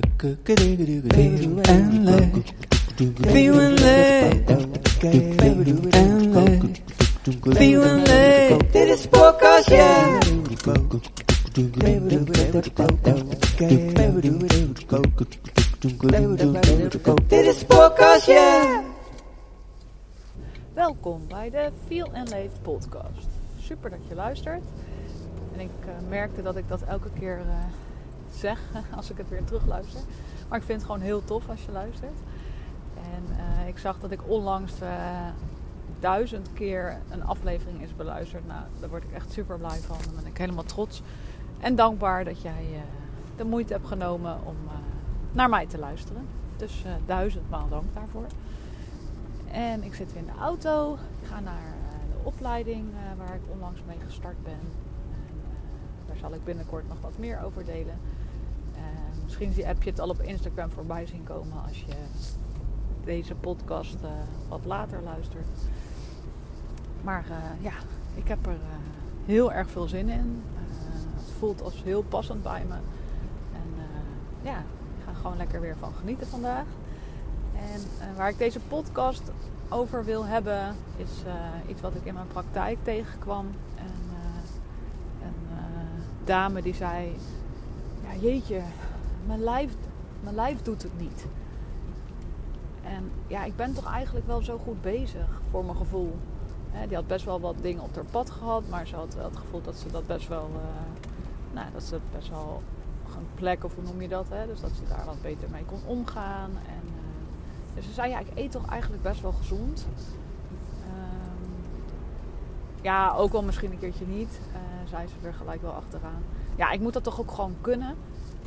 en. Feeling. En leuk. Feeling podcast, ja. Dit is podcast, ja. Welkom bij de Feel and Leef podcast. Super dat je luistert. En ik uh, merkte dat ik dat elke keer uh, zeg als ik het weer terugluister. Maar ik vind het gewoon heel tof als je luistert. En uh, ik zag dat ik onlangs duizend keer een aflevering is beluisterd. Nou, daar word ik echt super blij van. Dan ben ik helemaal trots en dankbaar dat jij de moeite hebt genomen om naar mij te luisteren. Dus duizendmaal dank daarvoor. En ik zit weer in de auto. Ik ga naar de opleiding waar ik onlangs mee gestart ben. En, daar zal ik binnenkort nog wat meer over delen. Misschien heb je het al op Instagram voorbij zien komen als je deze podcast uh, wat later luistert. Maar uh, ja, ik heb er uh, heel erg veel zin in. het voelt als heel passend bij me. En ja, ik ga gewoon lekker weer van genieten vandaag. En waar ik deze podcast over wil hebben, is iets wat ik in mijn praktijk tegenkwam. En, een dame die zei: Ja, jeetje, mijn lijf, mijn lijf doet het niet. En ja, ik ben toch eigenlijk wel zo goed bezig voor mijn gevoel. die had best wel wat dingen op haar pad gehad, maar ze had wel het gevoel dat ze dat best wel, uh, nou, dat ze best wel een plek, of hoe noem je dat, hè? dus dat ze daar wat beter mee kon omgaan. En, uh, dus ze zei, ja, ik eet toch eigenlijk best wel gezond. Um, ja, ook wel misschien een keertje niet, uh, zei ze er gelijk wel achteraan. Ja, ik moet dat toch ook gewoon kunnen,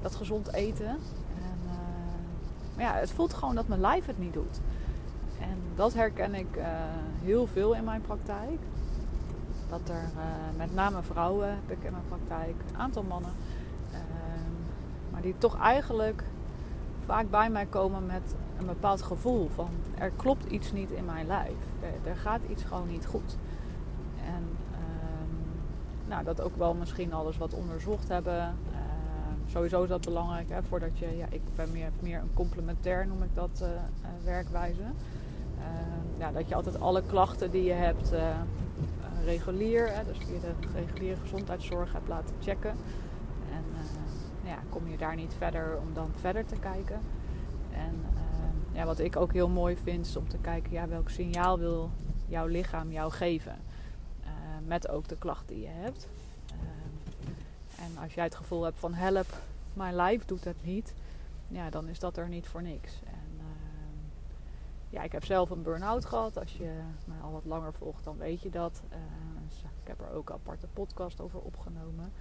dat gezond eten. Maar ja, het voelt gewoon dat mijn lijf het niet doet. En dat herken ik uh, heel veel in mijn praktijk. Dat er uh, met name vrouwen heb ik in mijn praktijk, een aantal mannen. Uh, maar die toch eigenlijk vaak bij mij komen met een bepaald gevoel van er klopt iets niet in mijn lijf. Er, er gaat iets gewoon niet goed. En ehm, nou, dat ook wel misschien alles wat onderzocht hebben sowieso is dat belangrijk hè, voordat je, ja, ik ben meer, meer een complementair noem ik dat uh, werkwijze. Uh, ja, dat je altijd alle klachten die je hebt uh, regulier, hè, dus via de reguliere gezondheidszorg hebt laten checken. En ja, kom je daar niet verder om dan verder te kijken. En ja, wat ik ook heel mooi vind is om te kijken ja, welk signaal wil jouw lichaam jou geven. met ook de klachten die je hebt. En als jij het gevoel hebt van help, mijn lijf doet het niet, ja, dan is dat er niet voor niks. En uh, ja, ik heb zelf een burn-out gehad. Als je mij al wat langer volgt, dan weet je dat. Uh, dus ik heb er ook een aparte podcast over opgenomen.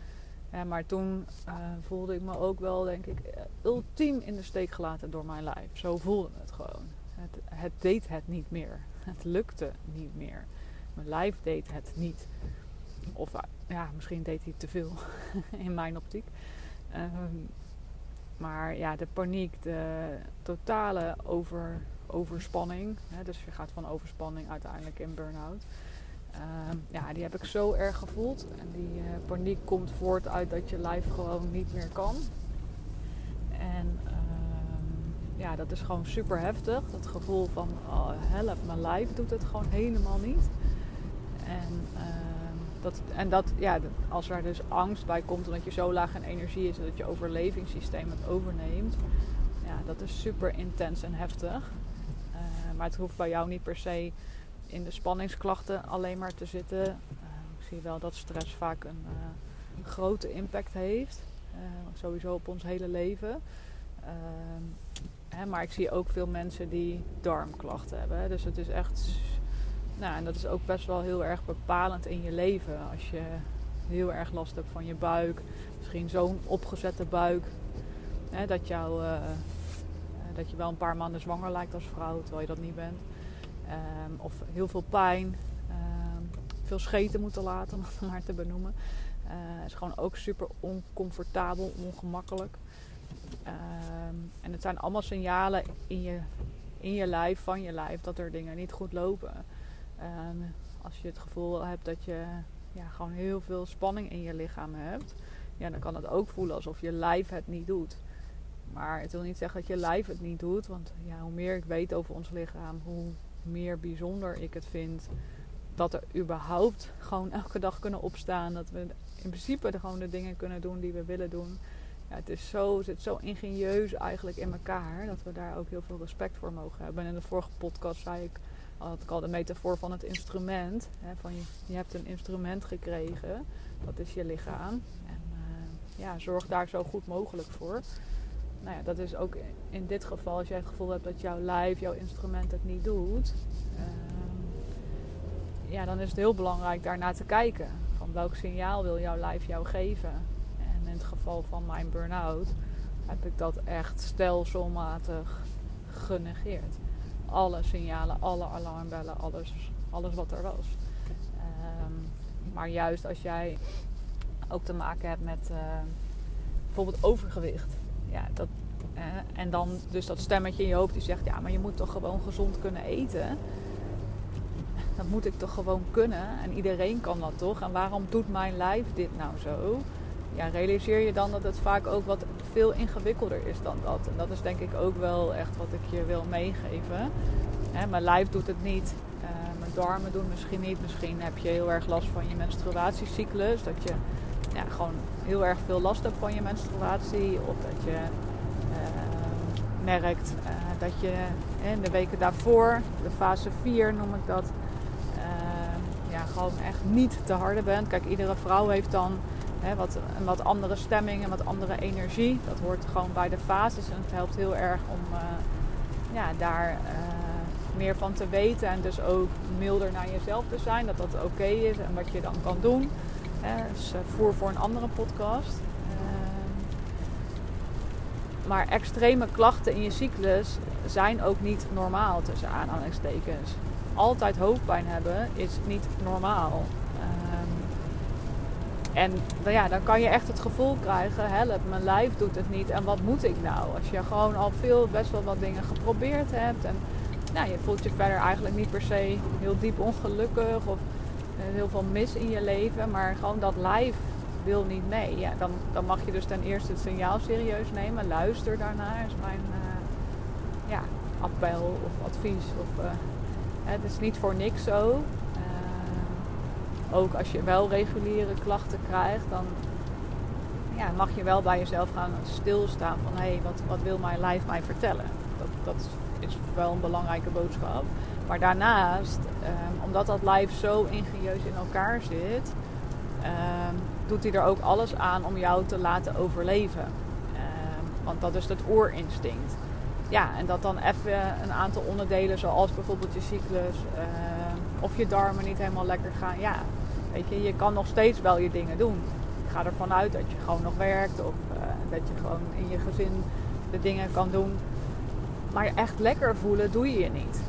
Uh, maar toen eh, voelde ik me ook wel, denk ik, ultiem in de steek gelaten door mijn lijf. Zo voelde het gewoon. Het, het deed het niet meer. Het lukte niet meer. Mijn lijf deed het niet. Of ja, misschien deed hij te veel in mijn optiek. Um, maar ja, de paniek, de totale over, overspanning. Hè, dus je gaat van overspanning uiteindelijk in burn-out. Um, ja, die heb ik zo erg gevoeld. En die uh, paniek komt voort uit dat je lijf gewoon niet meer kan. En um, ja, dat is gewoon super heftig. Dat gevoel van oh, help, mijn lijf doet het gewoon helemaal niet. En dat, en dat, ja, als er dus angst bij komt omdat je zo laag in energie is dat je overlevingssysteem het overneemt, ja, dat is super intens en heftig. Uh, maar het hoeft bij jou niet per se in de spanningsklachten alleen maar te zitten. Uh, ik zie wel dat stress vaak een uh, grote impact heeft, sowieso op ons hele leven. Hè, maar ik zie ook veel mensen die darmklachten hebben. Dus het is echt nou, en dat is ook best wel heel erg bepalend in je leven. Als je heel erg last hebt van je buik, misschien zo'n opgezette buik, hè, dat, jou, uh, dat je wel een paar maanden zwanger lijkt als vrouw, terwijl je dat niet bent. Um, of heel veel pijn, um, veel scheten moeten laten, om het maar te benoemen. Uh, is gewoon ook super oncomfortabel, ongemakkelijk. Um, en het zijn allemaal signalen in je, in je lijf, van je lijf, dat er dingen niet goed lopen. En als je het gevoel hebt dat je ja, gewoon heel veel spanning in je lichaam hebt, ja, dan kan het ook voelen alsof je lijf het niet doet. Maar het wil niet zeggen dat je lijf het niet doet. Want ja, hoe meer ik weet over ons lichaam, hoe meer bijzonder ik het vind dat we überhaupt gewoon elke dag kunnen opstaan. Dat we in principe gewoon de dingen kunnen doen die we willen doen. Ja, het is zo, het zit zo ingenieus eigenlijk in elkaar dat we daar ook heel veel respect voor mogen hebben. En in de vorige podcast zei ik, had ik al de metafoor van het instrument. Hè, van je, je hebt een instrument gekregen, dat is je lichaam. En uh, ja, zorg daar zo goed mogelijk voor. Nou ja, dat is ook in dit geval, als jij het gevoel hebt dat jouw lijf, jouw instrument het niet doet. Uh, ja, dan is het heel belangrijk daarnaar te kijken. Van welk signaal wil jouw lijf jou geven? En in het geval van mijn burn-out heb ik dat echt stelselmatig genegeerd. Alle signalen, alle alarmbellen, alles, alles wat er was. Um, maar juist als jij ook te maken hebt met uh, bijvoorbeeld overgewicht. Ja, dat, uh, en dan dus dat stemmetje in je hoofd die zegt: Ja, maar je moet toch gewoon gezond kunnen eten dat moet ik toch gewoon kunnen. En iedereen kan dat toch? En waarom doet mijn lijf dit nou zo? Ja, realiseer je dan dat het vaak ook wat veel ingewikkelder is dan dat. En dat is denk ik ook wel echt wat ik je wil meegeven. Hè, mijn lijf doet het niet. Uh, mijn darmen doen misschien niet. Misschien heb je heel erg last van je menstruatiecyclus. Dat je ja, gewoon heel erg veel last hebt van je menstruatie. Of dat je uh, merkt uh, dat je in de weken daarvoor, de fase 4 noem ik dat, ja, gewoon echt niet te harde bent. Kijk, iedere vrouw heeft dan hè, wat, een wat andere stemming en wat andere energie. Dat hoort gewoon bij de fases en het helpt heel erg om uh, ja, daar uh, meer van te weten. En dus ook milder naar jezelf te zijn, dat dat oké is en wat je dan kan doen. Hè, dus uh, voer voor een andere podcast. maar extreme klachten in je cyclus zijn ook niet normaal tussen aanhalingstekens altijd hoofdpijn hebben is niet normaal. En nou ja, dan kan je echt het gevoel krijgen, help, mijn lijf doet het niet en wat moet ik nou? Als je gewoon al veel, best wel wat dingen geprobeerd hebt en nou, je voelt je verder eigenlijk niet per se heel diep ongelukkig of heel veel mis in je leven, maar gewoon dat lijf wil niet mee. Ja, dan, dan mag je dus ten eerste het signaal serieus nemen, luister daarnaar, is mijn uh, ja, appel of advies of uh, het is niet voor niks zo. Ook als je wel reguliere klachten krijgt, dan ja, mag je wel bij jezelf gaan stilstaan van hé, hey, wat, wat wil mijn lijf mij vertellen? Dat, dat is wel een belangrijke boodschap. Maar daarnaast, um, omdat dat lijf zo ingenieus in elkaar zit, um, doet hij er ook alles aan om jou te laten overleven. Um, want dat is het oorinstinct ja, en dat dan even een aantal onderdelen, zoals bijvoorbeeld je cyclus of je darmen niet helemaal lekker gaan. Ja, weet je, je kan nog steeds wel je dingen doen. Ik ga ervan uit dat je gewoon nog werkt of uh, dat je gewoon in je gezin de dingen kan doen. Maar echt lekker voelen doe je je niet.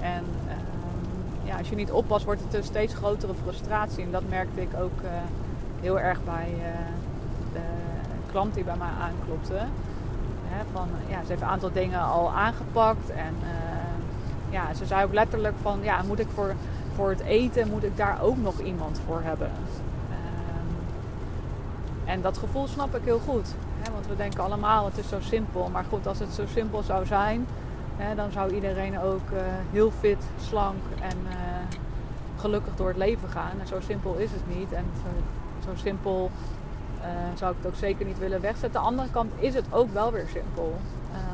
En uh, ja, als je niet oppast, wordt het een steeds grotere frustratie. En dat merkte ik ook heel erg bij de klant die bij mij aanklopte van, ja, ze heeft een aantal dingen al aangepakt. En ja, ze zei ook letterlijk van, ja, moet ik voor, voor het eten, moet ik daar ook nog iemand voor hebben? Uh, en dat gevoel snap ik heel goed. Hè, want we denken allemaal, het is zo simpel. Maar goed, als het zo simpel zou zijn, hè, dan zou iedereen ook uh, heel fit, slank en gelukkig door het leven gaan. En zo simpel is het niet. En zo, zo simpel uh, zou ik het ook zeker niet willen wegzetten. Aan de andere kant is het ook wel weer simpel.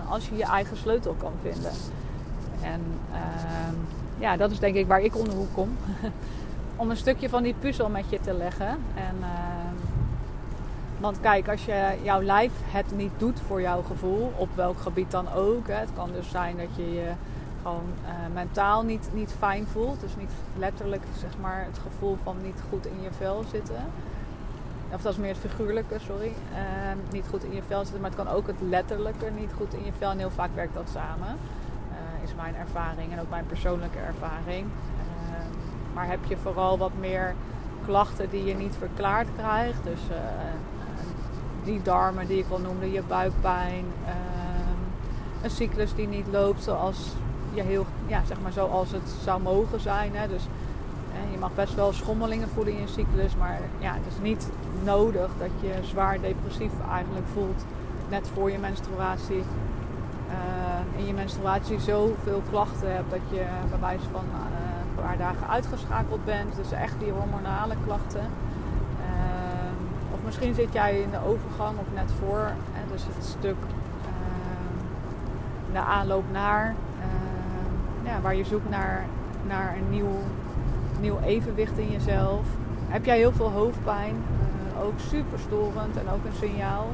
Als je je eigen sleutel kan vinden. En uh, ja, dat is denk ik waar ik onder hoek kom. Om een stukje van die puzzel met je te leggen. En, ehm, want kijk, als je jouw lijf het niet doet voor jouw gevoel, op welk gebied dan ook. Hè, het kan dus zijn dat je je gewoon uh, mentaal niet, niet fijn voelt. Dus niet letterlijk zeg maar, het gevoel van niet goed in je vel zitten. Of dat is meer het figuurlijke, sorry. Uh, niet goed in je vel zitten. Maar het kan ook het letterlijke niet goed in je vel. En heel vaak werkt dat samen. Is mijn ervaring en ook mijn persoonlijke ervaring. Uh, maar heb je vooral wat meer klachten die je niet verklaard krijgt. Dus eh, die darmen die ik al noemde, je buikpijn. Ehm, een cyclus die niet loopt zoals, je heel, ja, zeg maar zoals het zou mogen zijn. Hè. Dus je mag best wel schommelingen voelen in je cyclus, maar ja, het is niet nodig dat je zwaar depressief eigenlijk voelt net voor je menstruatie in je menstruatie zoveel klachten hebt dat je bij wijze van uh, een paar dagen uitgeschakeld bent. Dus echt die hormonale klachten. Uh, of misschien zit jij in de overgang of net voor. Dus het stuk de aanloop naar. ja, waar je zoekt naar, naar een nieuw, nieuw evenwicht in jezelf. Heb jij heel veel hoofdpijn? ook super storend en ook een signaal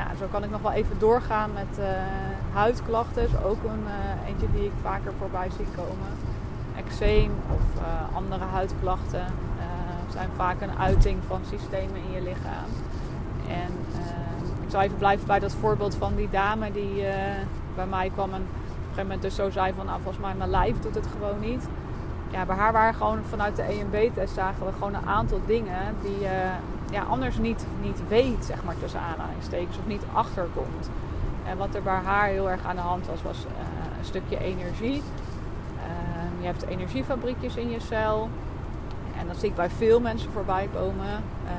ja, zo kan ik nog wel even doorgaan met uh, huidklachten. Ook een uh, eentje die ik vaker voorbij zie komen. Eczeem of uh, andere huidklachten zijn vaak een uiting van systemen in je lichaam. En ik zal even blijven bij dat voorbeeld van die dame die bij mij kwam en op een gegeven moment dus zo zei van nou volgens mij mijn lijf doet het gewoon niet. Ja, bij haar waren gewoon vanuit de EMB-test zagen we gewoon een aantal dingen die ja, anders niet, niet weet, zeg maar tussen aanhalingstekens, of niet achterkomt. En wat er bij haar heel erg aan de hand was, was uh, een stukje energie. Uh, je hebt energiefabriekjes in je cel. En dat zie ik bij veel mensen voorbij komen. Uh,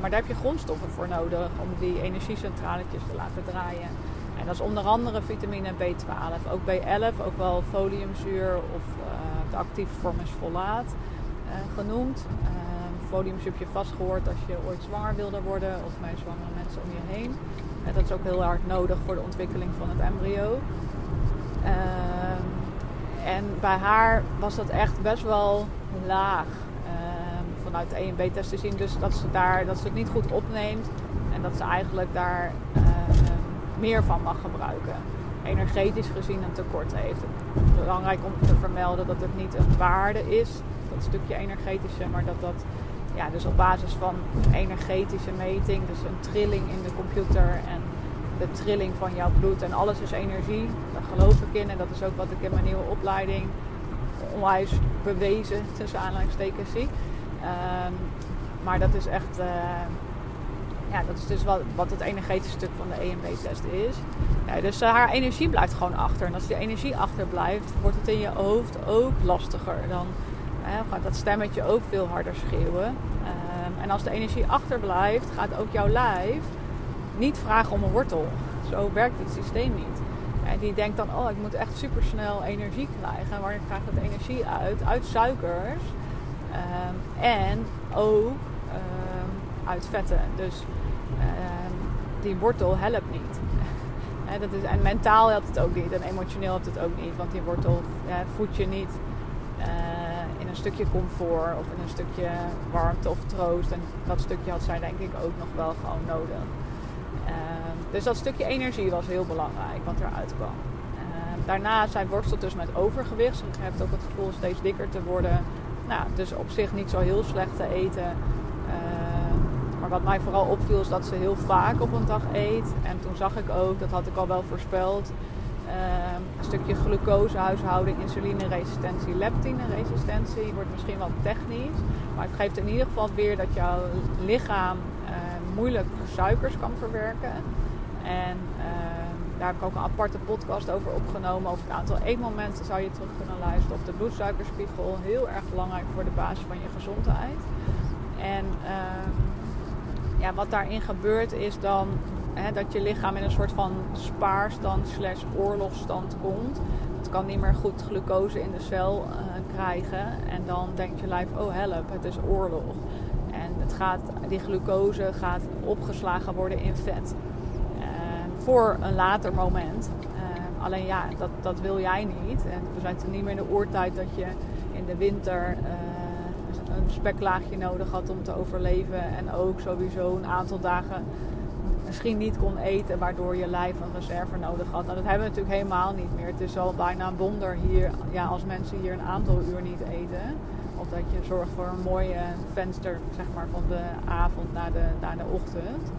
maar daar heb je grondstoffen voor nodig om die energiecentraletjes te laten draaien. En dat is onder andere vitamine B12, ook B11, ook wel foliumzuur of de actieve vorm is folaat genoemd podium heb je vast gehoord als je ooit zwanger wilde worden of bij zwangere mensen om je heen. En dat is ook heel hard nodig voor de ontwikkeling van het embryo. Ehm, en bij haar was dat echt best wel laag ehm, vanuit de EMB-test te zien. Dus dat ze, daar, dat ze het niet goed opneemt en dat ze eigenlijk daar ehm, meer van mag gebruiken. Energetisch gezien een tekort heeft. Belangrijk om te vermelden dat het niet een waarde is, dat stukje energetische, maar dat dat ja, dus op basis van energetische meting, dus een trilling in de computer en de trilling van jouw bloed en alles is energie. Daar geloof ik in en dat is ook wat ik in mijn nieuwe opleiding onwijs bewezen tussen aanleidingstekens zie. Um, maar dat is echt, uh, ja, dat is dus wat, wat het energetische stuk van de EMB-test is. Ja, dus uh, haar energie blijft gewoon achter. En als die energie achterblijft, wordt het in je hoofd ook lastiger. Dan gaat dat stemmetje ook veel harder schreeuwen. Um, en als de energie achterblijft, gaat ook jouw lijf niet vragen om een wortel. Zo werkt het systeem niet. En die denkt dan, oh, ik moet echt supersnel energie krijgen. Waar krijgt het energie uit? Uit suikers. Um, en ook um, uit vetten. Dus die wortel helpt niet. dat is, en mentaal helpt het ook niet. En emotioneel helpt het ook niet. Want die wortel ja, voedt je niet. Een stukje comfort of een stukje warmte of troost. En dat stukje had zij denk ik ook nog wel gewoon nodig. Ehm, dus dat stukje energie was heel belangrijk wat eruit kwam. Uh, daarna, zij worstelt dus met overgewicht. Ze heeft ook het gevoel steeds dikker te worden. Nou, dus op zich niet zo heel slecht te eten. Ehm, maar wat mij vooral opviel is dat ze heel vaak op een dag eet. En toen zag ik ook, dat had ik al wel voorspeld, Ehm, een stukje glucosehuishouding, insulineresistentie, leptineresistentie. Wordt misschien wat technisch, maar het geeft in ieder geval weer dat jouw lichaam uh, moeilijk suikers kan verwerken. En ehm, daar heb ik ook een aparte podcast over opgenomen. Over het aantal eetmomenten zou je terug kunnen luisteren. Op de bloedsuikerspiegel. Heel erg belangrijk voor de basis van je gezondheid. En ja, wat daarin gebeurt is dan dat je lichaam in een soort van spaarstand slash oorlogstand komt. Het kan niet meer goed glucose in de cel uh, krijgen. En dan denkt je lijf, oh help, het is oorlog. En het gaat, die glucose gaat opgeslagen worden in vet. Uh, voor een later moment. Uh, alleen ja, dat, dat wil jij niet. En we zijn niet meer in de oertijd dat je in de winter een speklaagje nodig had om te overleven. En ook sowieso een aantal dagen misschien niet kon eten, waardoor je lijf een reserve nodig had. Nou, dat hebben we natuurlijk helemaal niet meer. Het is al bijna een wonder hier, ja, als mensen hier een aantal uur niet eten. Of dat je zorgt voor een mooie venster zeg maar, van de avond naar de, naar de ochtend.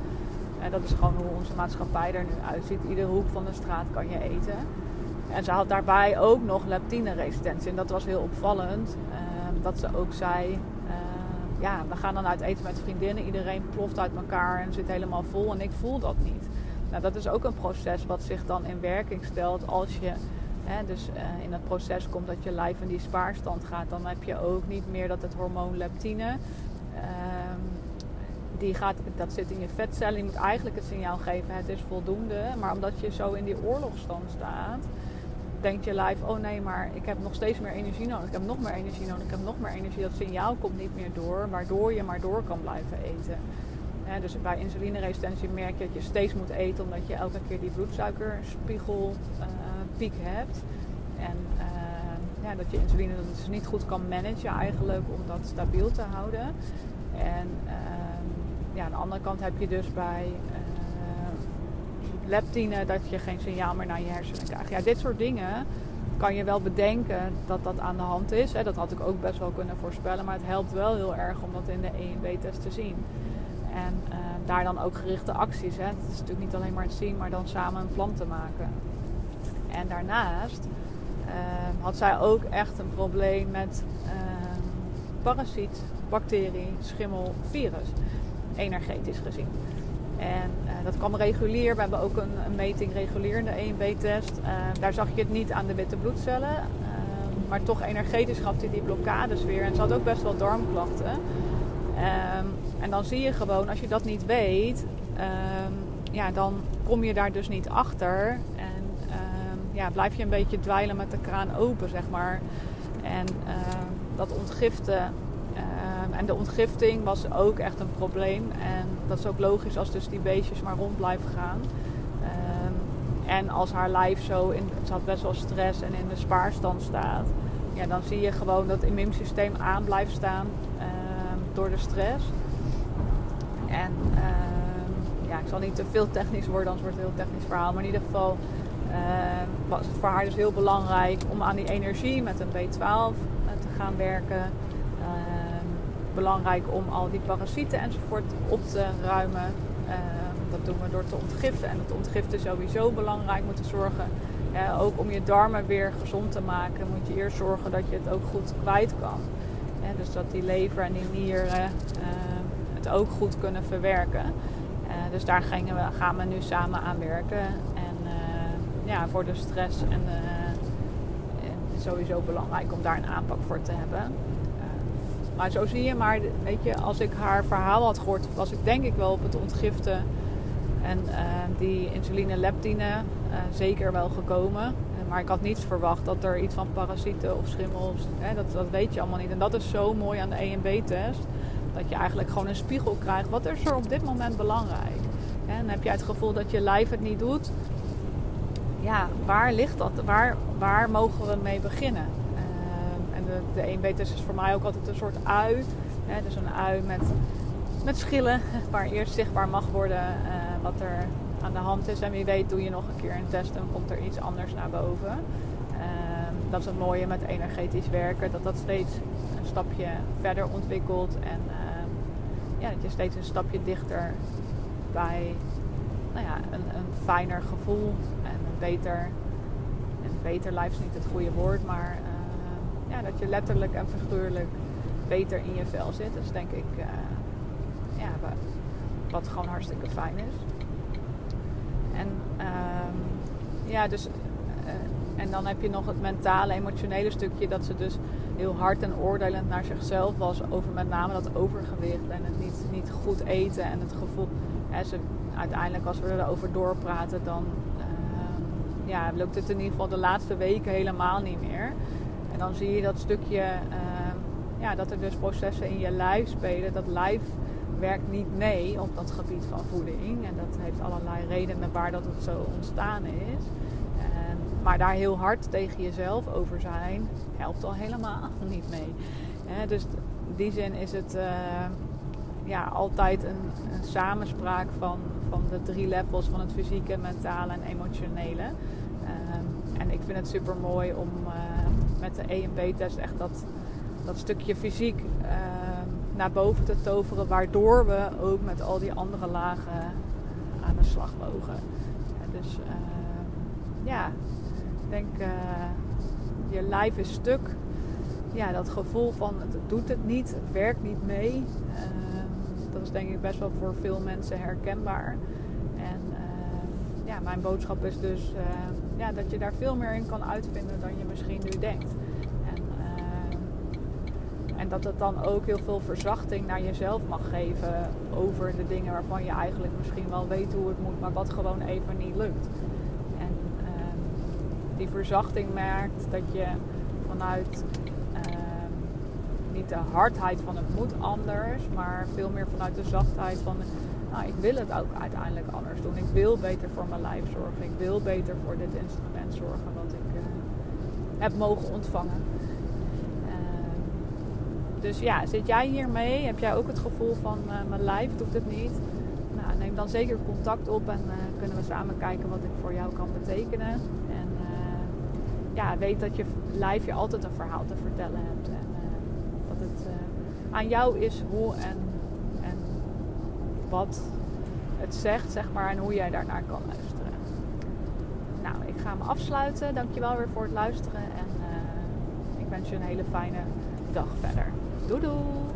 En dat is gewoon hoe onze maatschappij er nu uitziet. Iedere hoek van de straat kan je eten. En ze had daarbij ook nog leptineresistentie. En dat was heel opvallend. Uh, dat ze ook zei, ja, we gaan dan uit eten met vriendinnen. Iedereen ploft uit elkaar en zit helemaal vol. En ik voel dat niet. Nou, dat is ook een proces wat zich dan in werking stelt als je dus uh, in het proces komt dat je lijf in die spaarstand gaat. Dan heb je ook niet meer dat het hormoon leptine uh, die gaat, dat zit in je vetcellen. Je moet eigenlijk het signaal geven, het is voldoende. Maar omdat je zo in die oorlogstand staat, denkt je lijf, oh nee, maar ik heb nog steeds meer energie nodig. Ik heb nog meer energie nodig. Ik heb nog meer energie. Dat signaal komt niet meer door, waardoor je maar door kan blijven eten. dus bij insulineresistentie merk je dat je steeds moet eten omdat je elke keer die bloedsuikerspiegel uh, piek hebt. En uh, ja, dat je insuline dat dus niet goed kan managen eigenlijk om dat stabiel te houden. En uh, ja, aan de andere kant heb je dus bij leptine dat je geen signaal meer naar je hersenen krijgt. Ja, dit soort dingen kan je wel bedenken dat dat aan de hand is. Dat had ik ook best wel kunnen voorspellen. Maar het helpt wel heel erg om dat in de EMB-test te zien. En uh, daar dan ook gerichte acties. Het is natuurlijk niet alleen maar het zien, maar dan samen een plan te maken. En daarnaast uh, had zij ook echt een probleem met uh, parasiet, bacterie, schimmel, virus. Energetisch gezien. En uh, dat kwam regulier. We hebben ook een, een meting regulier in de EMB-test. Uh, daar zag je het niet aan de witte bloedcellen. Uh, maar toch energetisch gaf hij die blokkades weer. En ze had ook best wel darmklachten. Ehm, en dan zie je gewoon, als je dat niet weet, ehm, ja, dan kom je daar dus niet achter. En ehm, ja, blijf je een beetje dweilen met de kraan open, zeg maar. En dat ontgiften en de ontgifting was ook echt een probleem. En dat is ook logisch als dus die beestjes maar rond blijven gaan. Um, en als haar lijf zo, in, het had best wel stress en in de spaarstand staat. Ja, dan zie je gewoon dat het immuunsysteem aan blijft staan um, door de stress. En um, ja, ik zal niet te veel technisch worden, anders wordt het een heel technisch verhaal. Maar in ieder geval was het voor haar dus heel belangrijk om aan die energie met een B12 eh, te gaan werken belangrijk om al die parasieten enzovoort op te ruimen. Ehm, dat doen we door te ontgiften. En dat ontgiften sowieso belangrijk moeten zorgen. ook om je darmen weer gezond te maken, moet je eerst zorgen dat je het ook goed kwijt kan. dus dat die lever en die nieren ehm, het ook goed kunnen verwerken. Dus daar gaan we, gaan we nu samen aan werken. En ja, voor de stress en, en sowieso belangrijk om daar een aanpak voor te hebben. Maar zo zie je, maar weet je, als ik haar verhaal had gehoord, was ik denk ik wel op het ontgiften en uh, die insuline leptine uh, zeker wel gekomen. Maar ik had niet verwacht dat er iets van parasieten of schimmels, hè, dat, dat weet je allemaal niet. En dat is zo mooi aan de EMB-test, dat je eigenlijk gewoon een spiegel krijgt. Wat is er op dit moment belangrijk? En heb je het gevoel dat je lijf het niet doet. Ja, waar ligt dat? Waar, waar mogen we mee beginnen? De, de 1 is voor mij ook altijd een soort ui. Hè, dus een ui met, met schillen, waar eerst zichtbaar mag worden uh, wat er aan de hand is. En wie weet doe je nog een keer een test en komt er iets anders naar boven. Uh, dat is het mooie met energetisch werken, dat dat steeds een stapje verder ontwikkelt. En uh, ja, dat je steeds een stapje dichter bij nou ja, een, een fijner gevoel en een beter, beter lijf is niet het goede woord, maar ja, dat je letterlijk en figuurlijk beter in je vel zit. Dat is denk ik uh, ja, wat gewoon hartstikke fijn is. En um, ja, dus. Uh, en dan heb je nog het mentale, emotionele stukje dat ze dus heel hard en oordelend naar zichzelf was over met name dat overgewicht en het niet, niet goed eten en het gevoel. Hè, ze, uiteindelijk als we erover doorpraten, dan uh, ja, lukt het in ieder geval de laatste weken helemaal niet meer. Dan zie je dat stukje, ehm, ja, dat er dus processen in je lijf spelen. Dat lijf werkt niet mee op dat gebied van voeding. En dat heeft allerlei redenen waar dat het zo ontstaan is. Ehm, maar daar heel hard tegen jezelf over zijn, helpt al helemaal niet mee. dus in die zin is het ehm, ja, altijd een, een, samenspraak van, van de drie levels van het fysieke, mentale en emotionele. en ik vind het super mooi om met de EMB-test echt dat, dat stukje fysiek uh, naar boven te toveren. Waardoor we ook met al die andere lagen aan de slag mogen. dus uh, ja, ik denk uh, je lijf is stuk. Ja, dat gevoel van het doet het niet, het werkt niet mee. dat is denk ik best wel voor veel mensen herkenbaar. Mijn boodschap is dus ja, dat je daar veel meer in kan uitvinden dan je misschien nu denkt. En, uh, en dat het dan ook heel veel verzachting naar jezelf mag geven over de dingen waarvan je eigenlijk misschien wel weet hoe het moet, maar wat gewoon even niet lukt. En ehm, die verzachting merkt dat je vanuit niet de hardheid van het moet anders, maar veel meer vanuit de zachtheid van ik wil het ook uiteindelijk anders doen. Ik wil beter voor mijn lijf zorgen. Ik wil beter voor dit instrument zorgen wat ik uh, heb mogen ontvangen. Uh, dus ja, zit jij hiermee? Heb jij ook het gevoel van uh, mijn lijf doet het niet? Nou, neem dan zeker contact op en kunnen we samen kijken wat ik voor jou kan betekenen. En ja, weet dat je lijf je altijd een verhaal te vertellen hebt. En dat het aan jou is hoe en wat het zegt, zeg maar, en hoe jij daarnaar kan luisteren. Nou, ik ga me afsluiten. Dankjewel weer voor het luisteren en uh, ik wens je een hele fijne dag verder. Doei doei!